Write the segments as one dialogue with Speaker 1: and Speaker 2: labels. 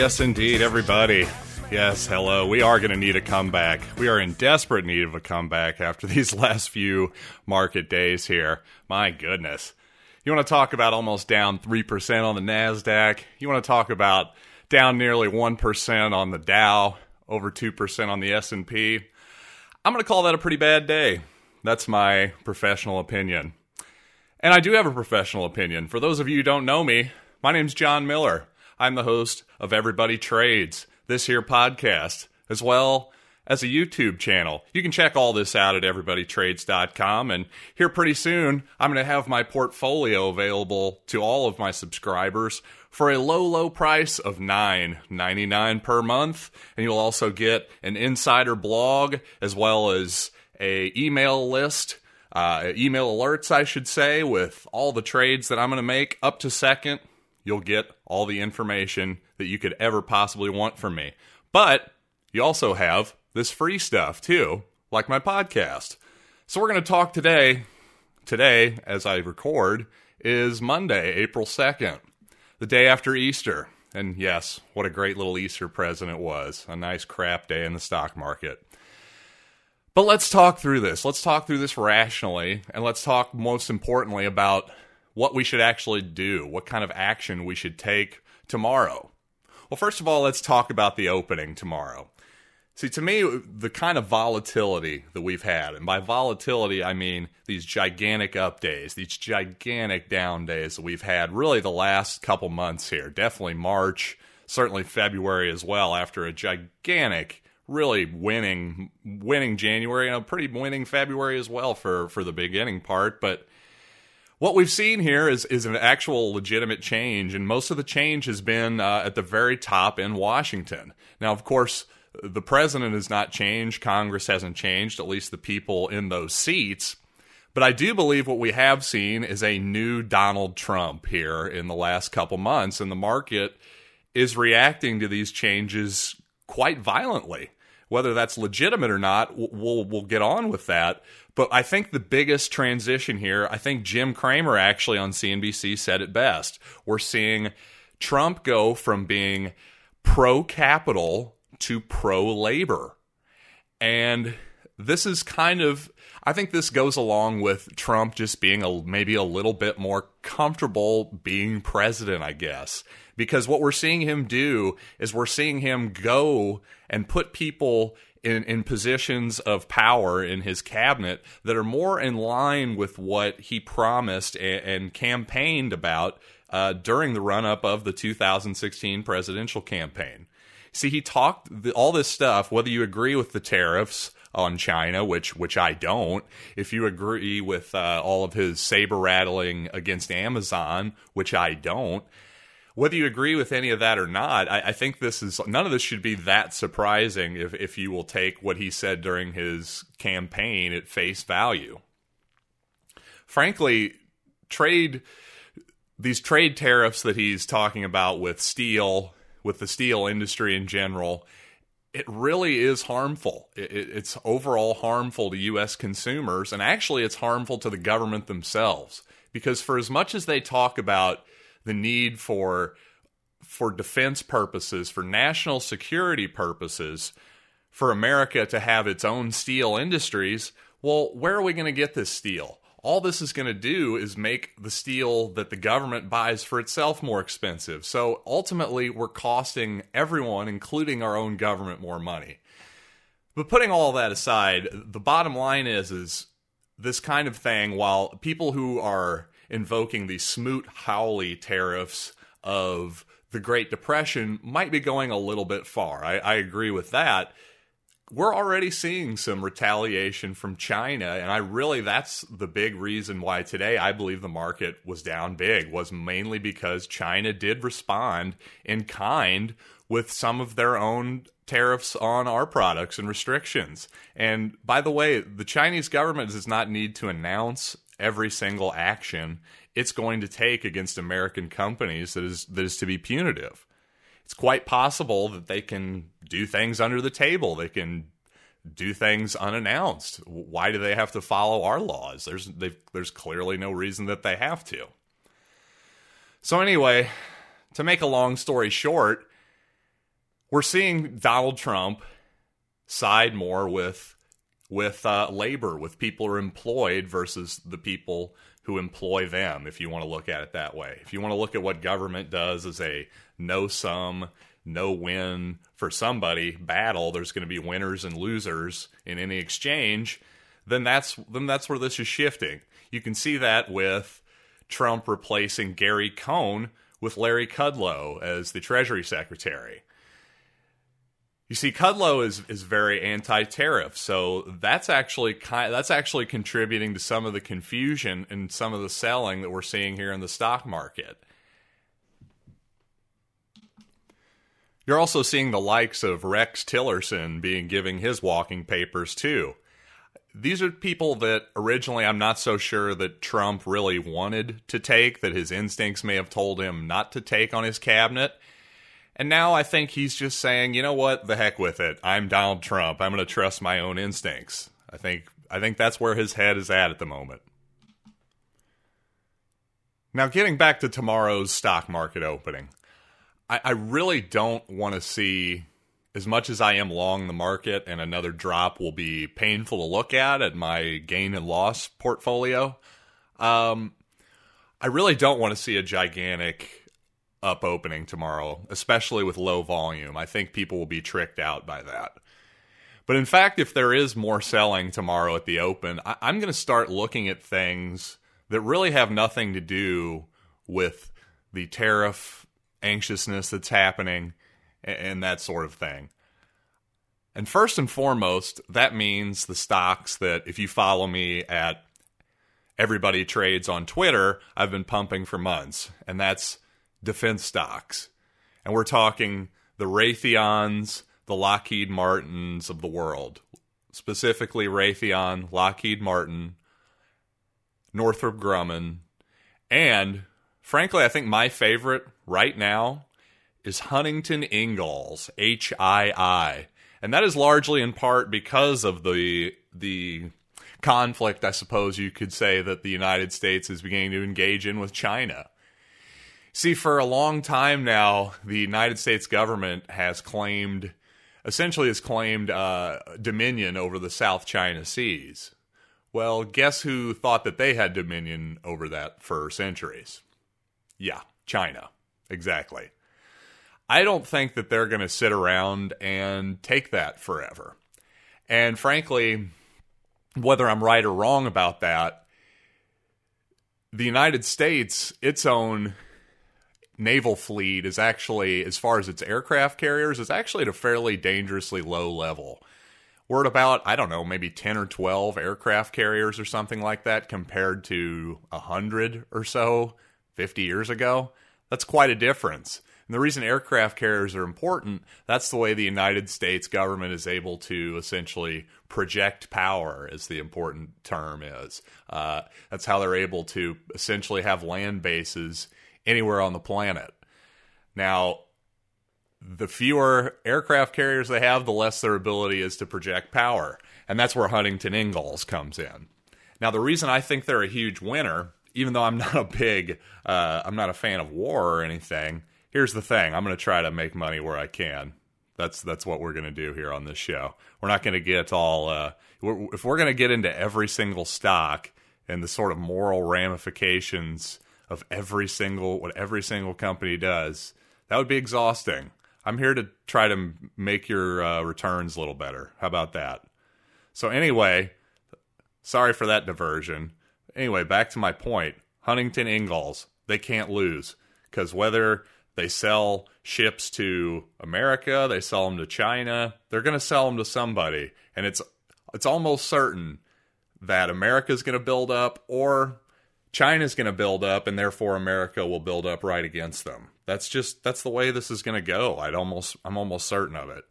Speaker 1: yes, indeed, everybody. Yes, hello. We are going to need a comeback. We are in desperate need of a comeback after these last few market days here. My goodness. You want to talk about almost down 3% on the NASDAQ? You want to talk about down nearly 1% on the Dow, over 2% on the S&P? I'm going to call that a pretty bad day. That's my professional opinion. And I do have a professional opinion. For those of you who don't know me, my name's John Miller. I'm the host of Everybody Trades, this here podcast, as well as a YouTube channel. You can check all this out at everybodytrades.com. And here pretty soon, I'm going to have my portfolio available to all of my subscribers for a low, low price of $9.99 per month. And you'll also get an insider blog as well as a email list uh, email alerts, I should say, with all the trades that I'm going to make up to second you'll get all the information that you could ever possibly want from me. But you also have this free stuff too, like my podcast. So we're going to talk today. Today, as I record, is Monday, April 2nd, the day after Easter. And yes, what a great little Easter present it was. A nice crap day in the stock market. But let's talk through this. Let's talk through this rationally, and let's talk most importantly about what we should actually do, what kind of action we should take tomorrow. Well, first of all, let's talk about the opening tomorrow. See, to me, the kind of volatility that we've had, and by volatility, I mean these gigantic up days, these gigantic down days that we've had really the last couple months here. Definitely March, certainly February as well, after a gigantic, really winning, winning January and a pretty winning February as well for, for the beginning part. But what we've seen here is is an actual legitimate change, and most of the change has been uh, at the very top in Washington. Now, of course, the president has not changed, Congress hasn't changed, at least the people in those seats. But I do believe what we have seen is a new Donald Trump here in the last couple months, and the market is reacting to these changes quite violently. Whether that's legitimate or not, we'll we'll get on with that. But I think the biggest transition here, I think Jim Cramer actually on CNBC said it best. We're seeing Trump go from being pro capital to pro labor. And this is kind of I think this goes along with Trump just being a maybe a little bit more comfortable being president, I guess because what we're seeing him do is we're seeing him go and put people in, in positions of power in his cabinet that are more in line with what he promised and, and campaigned about uh, during the run up of the 2016 presidential campaign. See, he talked the, all this stuff, whether you agree with the tariffs on China, which which I don't. If you agree with uh, all of his saber rattling against Amazon, which I don't, whether you agree with any of that or not, I, I, think this is none of this should be that surprising if if you will take what he said during his campaign at face value. Frankly, trade these trade tariffs that he's talking about with steel, with the steel industry in general, it really is harmful. It, it, it's overall harmful to U.S. consumers, and actually, it's harmful to the government themselves because for as much as they talk about the need for for defense purposes, for national security purposes, for America to have its own steel industries, well, where are we going to get this steel? All this is going to do is make the steel that the government buys for itself more expensive. So ultimately, we're costing everyone, including our own government, more money. But putting all that aside, the bottom line is is this kind of thing while people who are invoking the Smoot-Hawley tariffs of the Great Depression might be going a little bit far. I, I agree with that. We're already seeing some retaliation from China, and I really that's the big reason why today I believe the market was down big was mainly because China did respond in kind with some of their own tariffs on our products and restrictions. And by the way, the Chinese government does not need to announce every single action it's going to take against American companies that is that is to be punitive. It's quite possible that they can do things under the table. They can do things unannounced. Why do they have to follow our laws? There's there's clearly no reason that they have to. So anyway, to make a long story short, we're seeing Donald Trump side more with with uh, labor, with people who are employed versus the people who employ them. If you want to look at it that way, if you want to look at what government does as a no sum, no win for somebody battle, there's going to be winners and losers in any exchange. Then that's then that's where this is shifting. You can see that with Trump replacing Gary Cohn with Larry Kudlow as the Treasury Secretary. You see, Kudlow is is very anti-tariff, so that's actually kind, that's actually contributing to some of the confusion and some of the selling that we're seeing here in the stock market. You're also seeing the likes of Rex Tillerson being giving his walking papers too. These are people that originally I'm not so sure that Trump really wanted to take, that his instincts may have told him not to take on his cabinet and now I think he's just saying, you know what, the heck with it. I'm Donald Trump. I'm going to trust my own instincts. I think I think that's where his head is at at the moment. Now, getting back to tomorrow's stock market opening, I, I really don't want to see as much as I am long the market, and another drop will be painful to look at at my gain and loss portfolio. Um, I really don't want to see a gigantic up opening tomorrow, especially with low volume. I think people will be tricked out by that. But in fact, if there is more selling tomorrow at the open, I- am going to start looking at things that really have nothing to do with the tariff anxiousness that's happening and, and that sort of thing. And first and foremost, that means the stocks that if you follow me at Everybody Trades on Twitter, I've been pumping for months. And that's defense stocks. And we're talking the Raytheons, the Lockheed Martins of the world, specifically Raytheon, Lockheed Martin, Northrop Grumman, and frankly, I think my favorite right now is Huntington Ingalls, H I I. And that is largely in part because of the the conflict, I suppose you could say, that the United States is beginning to engage in with China. See, for a long time now, the United States government has claimed, essentially, has claimed uh, dominion over the South China Seas. Well, guess who thought that they had dominion over that for centuries? Yeah, China. Exactly. I don't think that they're going to sit around and take that forever. And frankly, whether I'm right or wrong about that, the United States, its own naval fleet is actually, as far as its aircraft carriers, is actually at a fairly dangerously low level. We're at about, I don't know, maybe 10 or 12 aircraft carriers or something like that compared to 100 or so 50 years ago. That's quite a difference. And the reason aircraft carriers are important, that's the way the United States government is able to essentially project power, as the important term is. Uh, that's how they're able to essentially have land bases anywhere on the planet. Now, the fewer aircraft carriers they have, the less their ability is to project power. And that's where Huntington Ingalls comes in. Now, the reason I think they're a huge winner, even though I'm not a big, uh, I'm not a fan of war or anything, here's the thing I'm going to try to make money where I can. That's that's what we're going to do here on this show. We're not going to get all. Uh, we're, if we're going to get into every single stock and the sort of moral ramifications of every single what every single company does, that would be exhausting. I'm here to try to make your uh, returns a little better. How about that? So anyway, sorry for that diversion. Anyway, back to my point. Huntington Ingalls, they can't lose because whether they sell ships to America, they sell them to China, they're going to sell them to somebody, and it's it's almost certain that America is going to build up or China's going to build up and therefore America will build up right against them. That's just that's the way this is going to go. I'd almost I'm almost certain of it.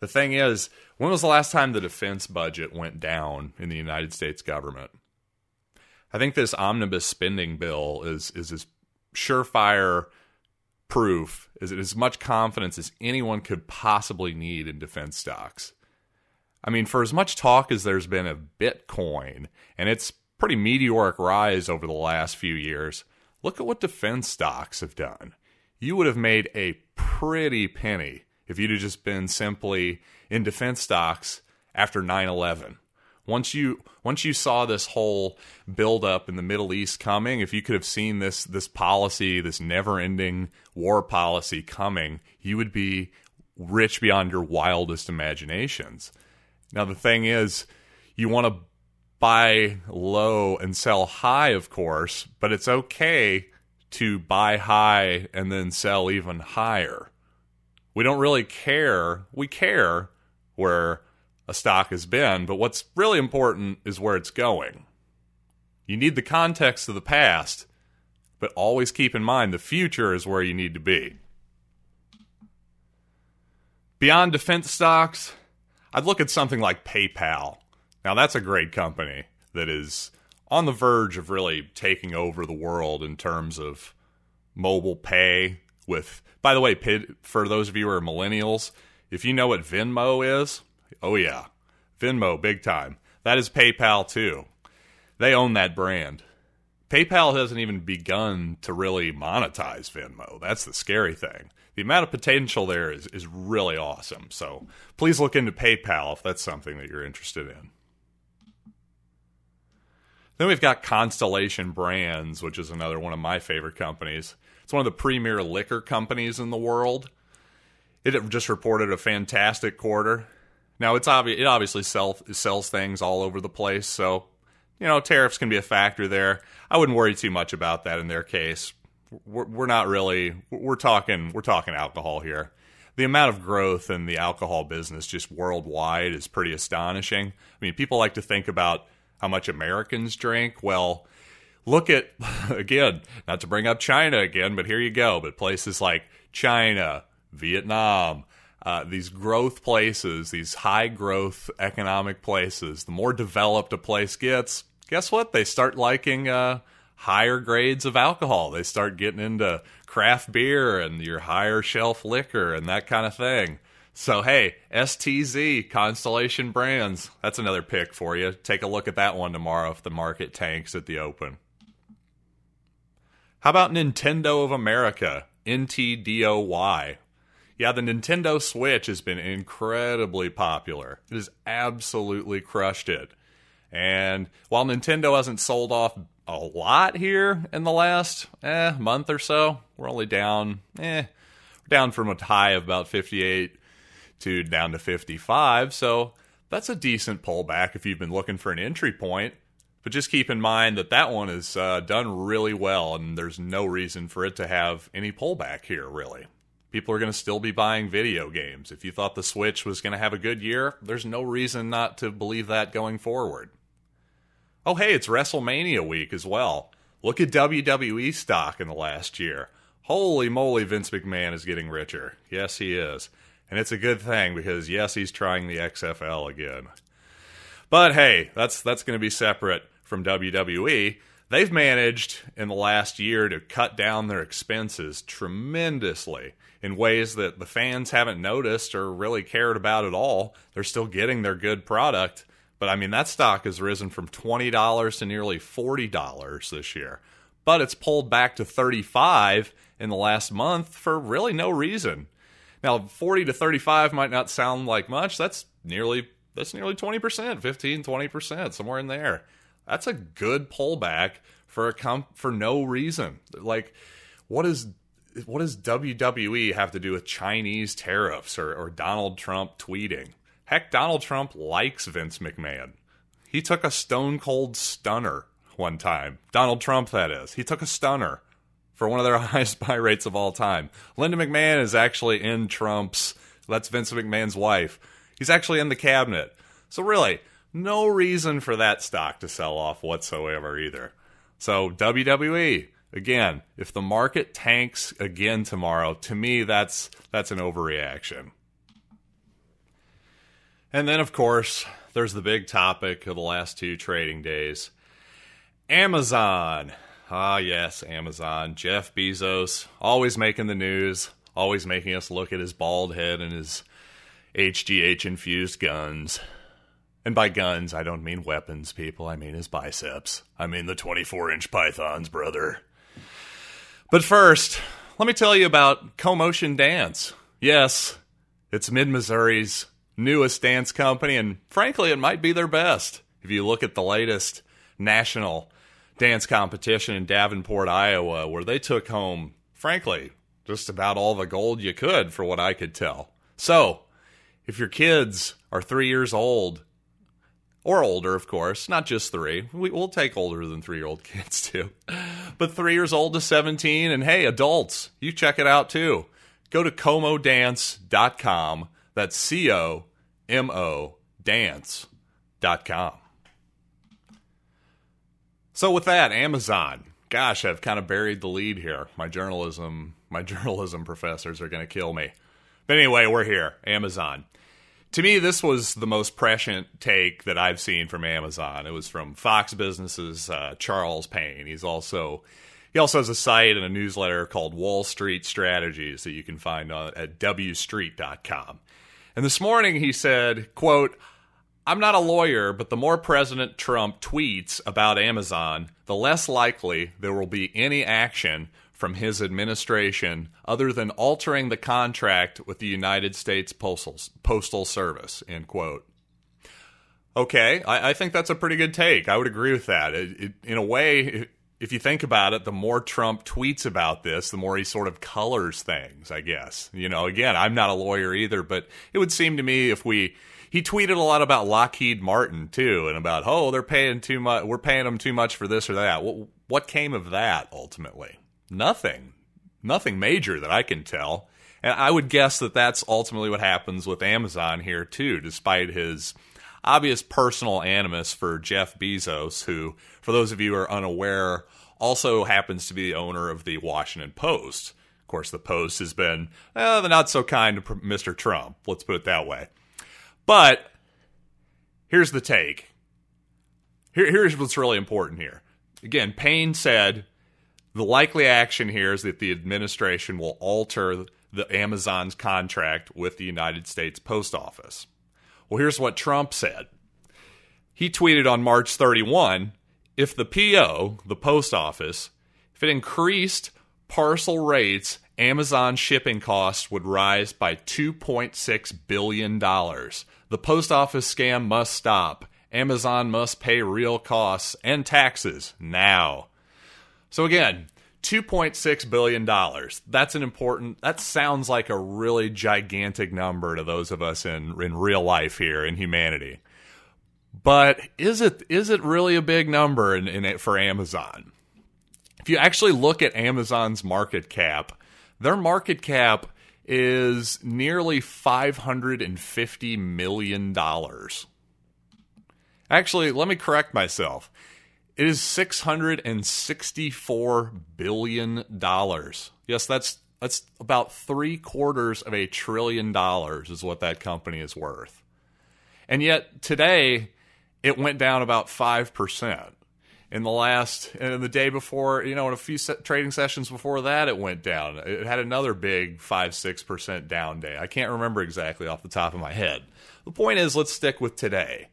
Speaker 1: The thing is, when was the last time the defense budget went down in the United States government? I think this omnibus spending bill is is as surefire proof is it as much confidence as anyone could possibly need in defense stocks. I mean, for as much talk as there's been of Bitcoin and its pretty meteoric rise over the last few years. Look at what defense stocks have done. You would have made a pretty penny if you'd have just been simply in defense stocks after 9/11. Once you once you saw this whole buildup in the Middle East coming, if you could have seen this this policy, this never-ending war policy coming, you would be rich beyond your wildest imaginations. Now the thing is, you want to buy low and sell high, of course, but it's okay to buy high and then sell even higher. We don't really care. We care where a stock has been, but what's really important is where it's going. You need the context of the past, but always keep in mind the future is where you need to be. Beyond defense stocks, I'd look at something like PayPal. Now, that's a great company that is on the verge of really taking over the world in terms of mobile pay. With, by the way, for those of you who are millennials, if you know what Venmo is, oh yeah, Venmo, big time. That is PayPal too. They own that brand. PayPal hasn't even begun to really monetize Venmo. That's the scary thing. The amount of potential there is, is really awesome. So please look into PayPal if that's something that you're interested in. Then we've got Constellation Brands, which is another one of my favorite companies. It's one of the premier liquor companies in the world. It just reported a fantastic quarter. Now it's obvious it obviously sell, sells things all over the place, so you know tariffs can be a factor there. I wouldn't worry too much about that in their case. We're, we're not really we're talking we're talking alcohol here. The amount of growth in the alcohol business just worldwide is pretty astonishing. I mean, people like to think about how much Americans drink. Well, look at again, not to bring up China again, but here you go. But places like China, Vietnam, uh, these growth places, these high growth economic places, the more developed a place gets, guess what? They start liking uh, higher grades of alcohol. They start getting into craft beer and your higher shelf liquor and that kind of thing. So, hey, STZ, Constellation Brands, that's another pick for you. Take a look at that one tomorrow if the market tanks at the open. How about Nintendo of America, NTDOY? Yeah, the Nintendo Switch has been incredibly popular. It has absolutely crushed it. And while Nintendo hasn't sold off a lot here in the last eh, month or so, we're only down, eh, down from a high of about 58 down to 55. So that's a decent pullback if you've been looking for an entry point. But just keep in mind that that one is uh, done really well, and there's no reason for it to have any pullback here, really people are going to still be buying video games. If you thought the Switch was going to have a good year, there's no reason not to believe that going forward. Oh, hey, it's WrestleMania week as well. Look at WWE stock in the last year. Holy moly, Vince McMahon is getting richer. Yes, he is. And it's a good thing because, yes, he's trying the XFL again. But hey, that's that's going to be separate from WWE. They've managed in the last year to cut down their expenses tremendously in ways that the fans haven't noticed or really cared about at all. They're still getting their good product. But I mean, that stock has risen from $20 to nearly $40 this year. But it's pulled back to 35 in the last month for really no reason. Now, 40 to 35 might not sound like much. That's nearly that's nearly 20%, 15, 20%, somewhere in there. That's a good pullback for a comp- for no reason. Like what is what does WWE have to do with Chinese tariffs or, or Donald Trump tweeting? Heck, Donald Trump likes Vince McMahon. He took a stone cold stunner one time. Donald Trump, that is. He took a stunner for one of their highest buy rates of all time. Linda McMahon is actually in Trump's, that's Vince McMahon's wife. He's actually in the cabinet. So, really, no reason for that stock to sell off whatsoever either. So, WWE, again, if the market tanks again tomorrow, to me that's that's an overreaction. And then of course, there's the big topic of the last two trading days. Amazon. Ah, yes, Amazon. Jeff Bezos, always making the news, always making us look at his bald head and his HGH infused guns. And by guns, I don't mean weapons, people. I mean his biceps. I mean the 24 inch pythons, brother. But first, let me tell you about CoMotion Dance. Yes, It's Mid Missouri's newest dance company, and frankly, it might be their best. If you look at the latest national dance competition in Davenport, Iowa, where they took home, frankly, just about all the gold you could, for what I could tell. So, if your kids are three years old, or older, of course, not just three. We, will take older than three year old kids too. But three years old to 17, and hey, adults, you check it out too. Go to comodance.com. That's C O M O dance.com. So, with that, Amazon. Gosh, I've kind of buried the lead here. My journalism, my journalism professors are going to kill me. But anyway, we're here. Amazon to me, this was the most prescient take that I've seen from Amazon. It was from Fox Business's uh, Charles Payne. He's also he also has a site and a newsletter called Wall Street Strategies that you can find on, at wstreet.com. And this morning he said, "quote I'm not a lawyer, but the more President Trump tweets about Amazon, the less likely there will be any action from his administration other than altering the contract with the United States Postal, Postal Service, end quote. Okay, I, I, think that's a pretty good take. I would agree with that. It, it, in a way, if you think about it, the more Trump tweets about this, the more he sort of colors things, I guess. You know, again, I'm not a lawyer either, but it would seem to me if we he tweeted a lot about Lockheed Martin too, and about oh they're paying too much, we're paying them too much for this or that. What, what came of that ultimately? Nothing. Nothing major that I can tell. And I would guess that that's ultimately what happens with Amazon here, too, despite his obvious personal animus for Jeff Bezos, who, for those of you who are unaware, also happens to be the owner of the Washington Post. Of course, the Post has been eh, the not so kind to Mr. Trump, let's put it that way. But here's the take. Here, here's what's really important here. Again, Payne said the likely action here is that the administration will alter the Amazon's contract with the United States Post Office. Well, here's what Trump said. He tweeted on March 31 if the PO, the post office, if it increased parcel rates, Amazon shipping costs would rise by $2.6 billion. The post office scam must stop. Amazon must pay real costs and taxes now. So again, $2.6 billion. That's an important, that sounds like a really gigantic number to those of us in, in real life here in humanity. But is it is it really a big number in, in for Amazon? If you actually look at Amazon's market cap, their market cap is nearly $550 million. Actually, let me correct myself. It is six hundred and sixty-four billion dollars. Yes, that's that's about three quarters of a trillion dollars is what that company is worth. And yet today, it went down about five percent. In the last, and in the day before, you know, in a few trading sessions before that, it went down. It had another big five six percent down day. I can't remember exactly off the top of my head. The point is, let's stick with today.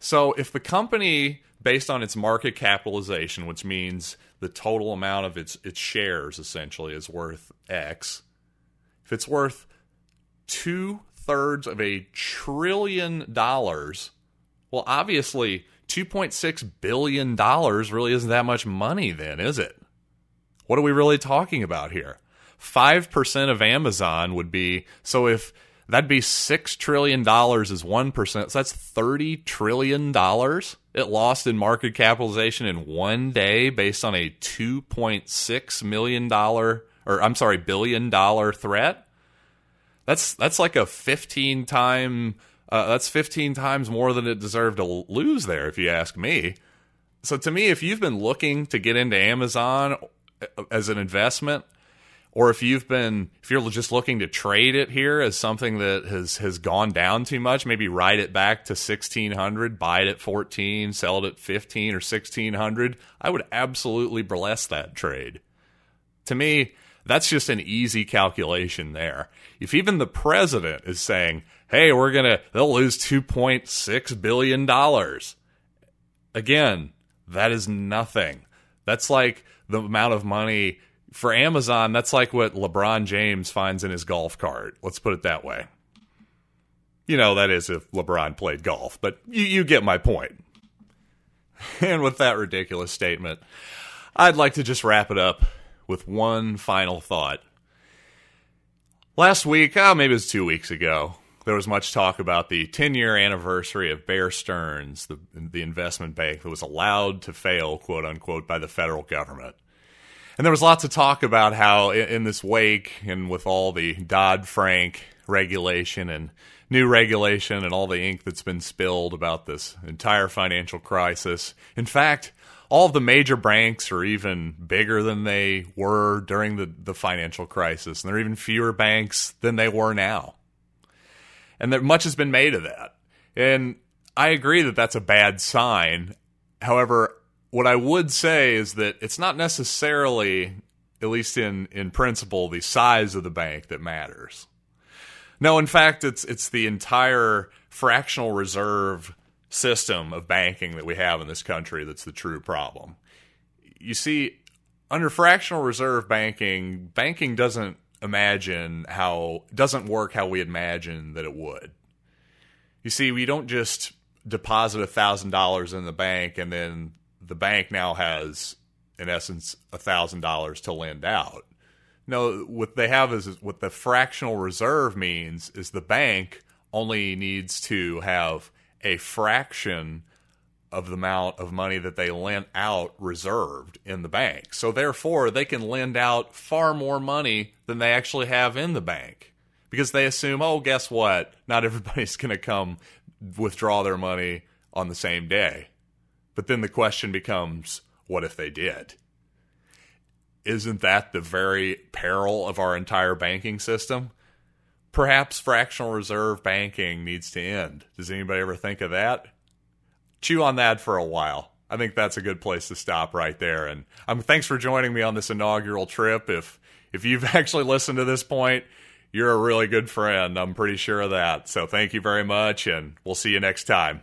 Speaker 1: So if the company based on its market capitalization, which means the total amount of its its shares essentially is worth X. If it's worth two thirds of a trillion dollars, well, obviously, $2.6 billion really isn't that much money, then, is it? What are we really talking about here? 5% of Amazon would be so if That'd be $6 trillion is 1%. So that's $30 trillion it lost in market capitalization in one day based on a $2.6 million, or I'm sorry, billion dollar threat. That's, that's like a 15 time, uh, that's 15 times more than it deserved to lose there, if you ask me. So to me, if you've been looking to get into Amazon uh, as an investment, or if you've been if you're just looking to trade it here as something that has has gone down too much maybe ride it back to 1600 buy it at 14 sell it at 15 or 1600 i would absolutely bless that trade to me that's just an easy calculation there if even the president is saying hey we're gonna they'll lose 2.6 billion dollars again that is nothing that's like the amount of money for Amazon, that's like what LeBron James finds in his golf cart. Let's put it that way. You know, that is if LeBron played golf, but you, you get my point. And with that ridiculous statement, I'd like to just wrap it up with one final thought. Last week, oh, maybe it was two weeks ago, there was much talk about the 10 year anniversary of Bear Stearns, the, the investment bank that was allowed to fail, quote unquote, by the federal government. And there was lots of talk about how, in, in this wake and with all the Dodd Frank regulation and new regulation and all the ink that's been spilled about this entire financial crisis, in fact, all of the major banks are even bigger than they were during the, the financial crisis, and there are even fewer banks than they were now. And that much has been made of that. And I agree that that's a bad sign. However, what I would say is that it's not necessarily, at least in, in principle, the size of the bank that matters. No, in fact, it's it's the entire fractional reserve system of banking that we have in this country that's the true problem. You see, under fractional reserve banking, banking doesn't imagine how doesn't work how we imagine that it would. You see, we don't just deposit a thousand dollars in the bank and then the bank now has in essence a thousand dollars to lend out. No, what they have is what the fractional reserve means is the bank only needs to have a fraction of the amount of money that they lent out reserved in the bank. So therefore, they can lend out far more money than they actually have in the bank because they assume, oh, guess what? Not everybody's going to come withdraw their money on the same day. But then the question becomes, what if they did? Isn't that the very peril of our entire banking system? Perhaps fractional reserve banking needs to end. Does anybody ever think of that? Chew on that for a while. I think that's a good place to stop right there. And um, thanks for joining me on this inaugural trip. If if you've actually listened to this point, you're a really good friend. I'm pretty sure of that. So thank you very much, and we'll see you next time.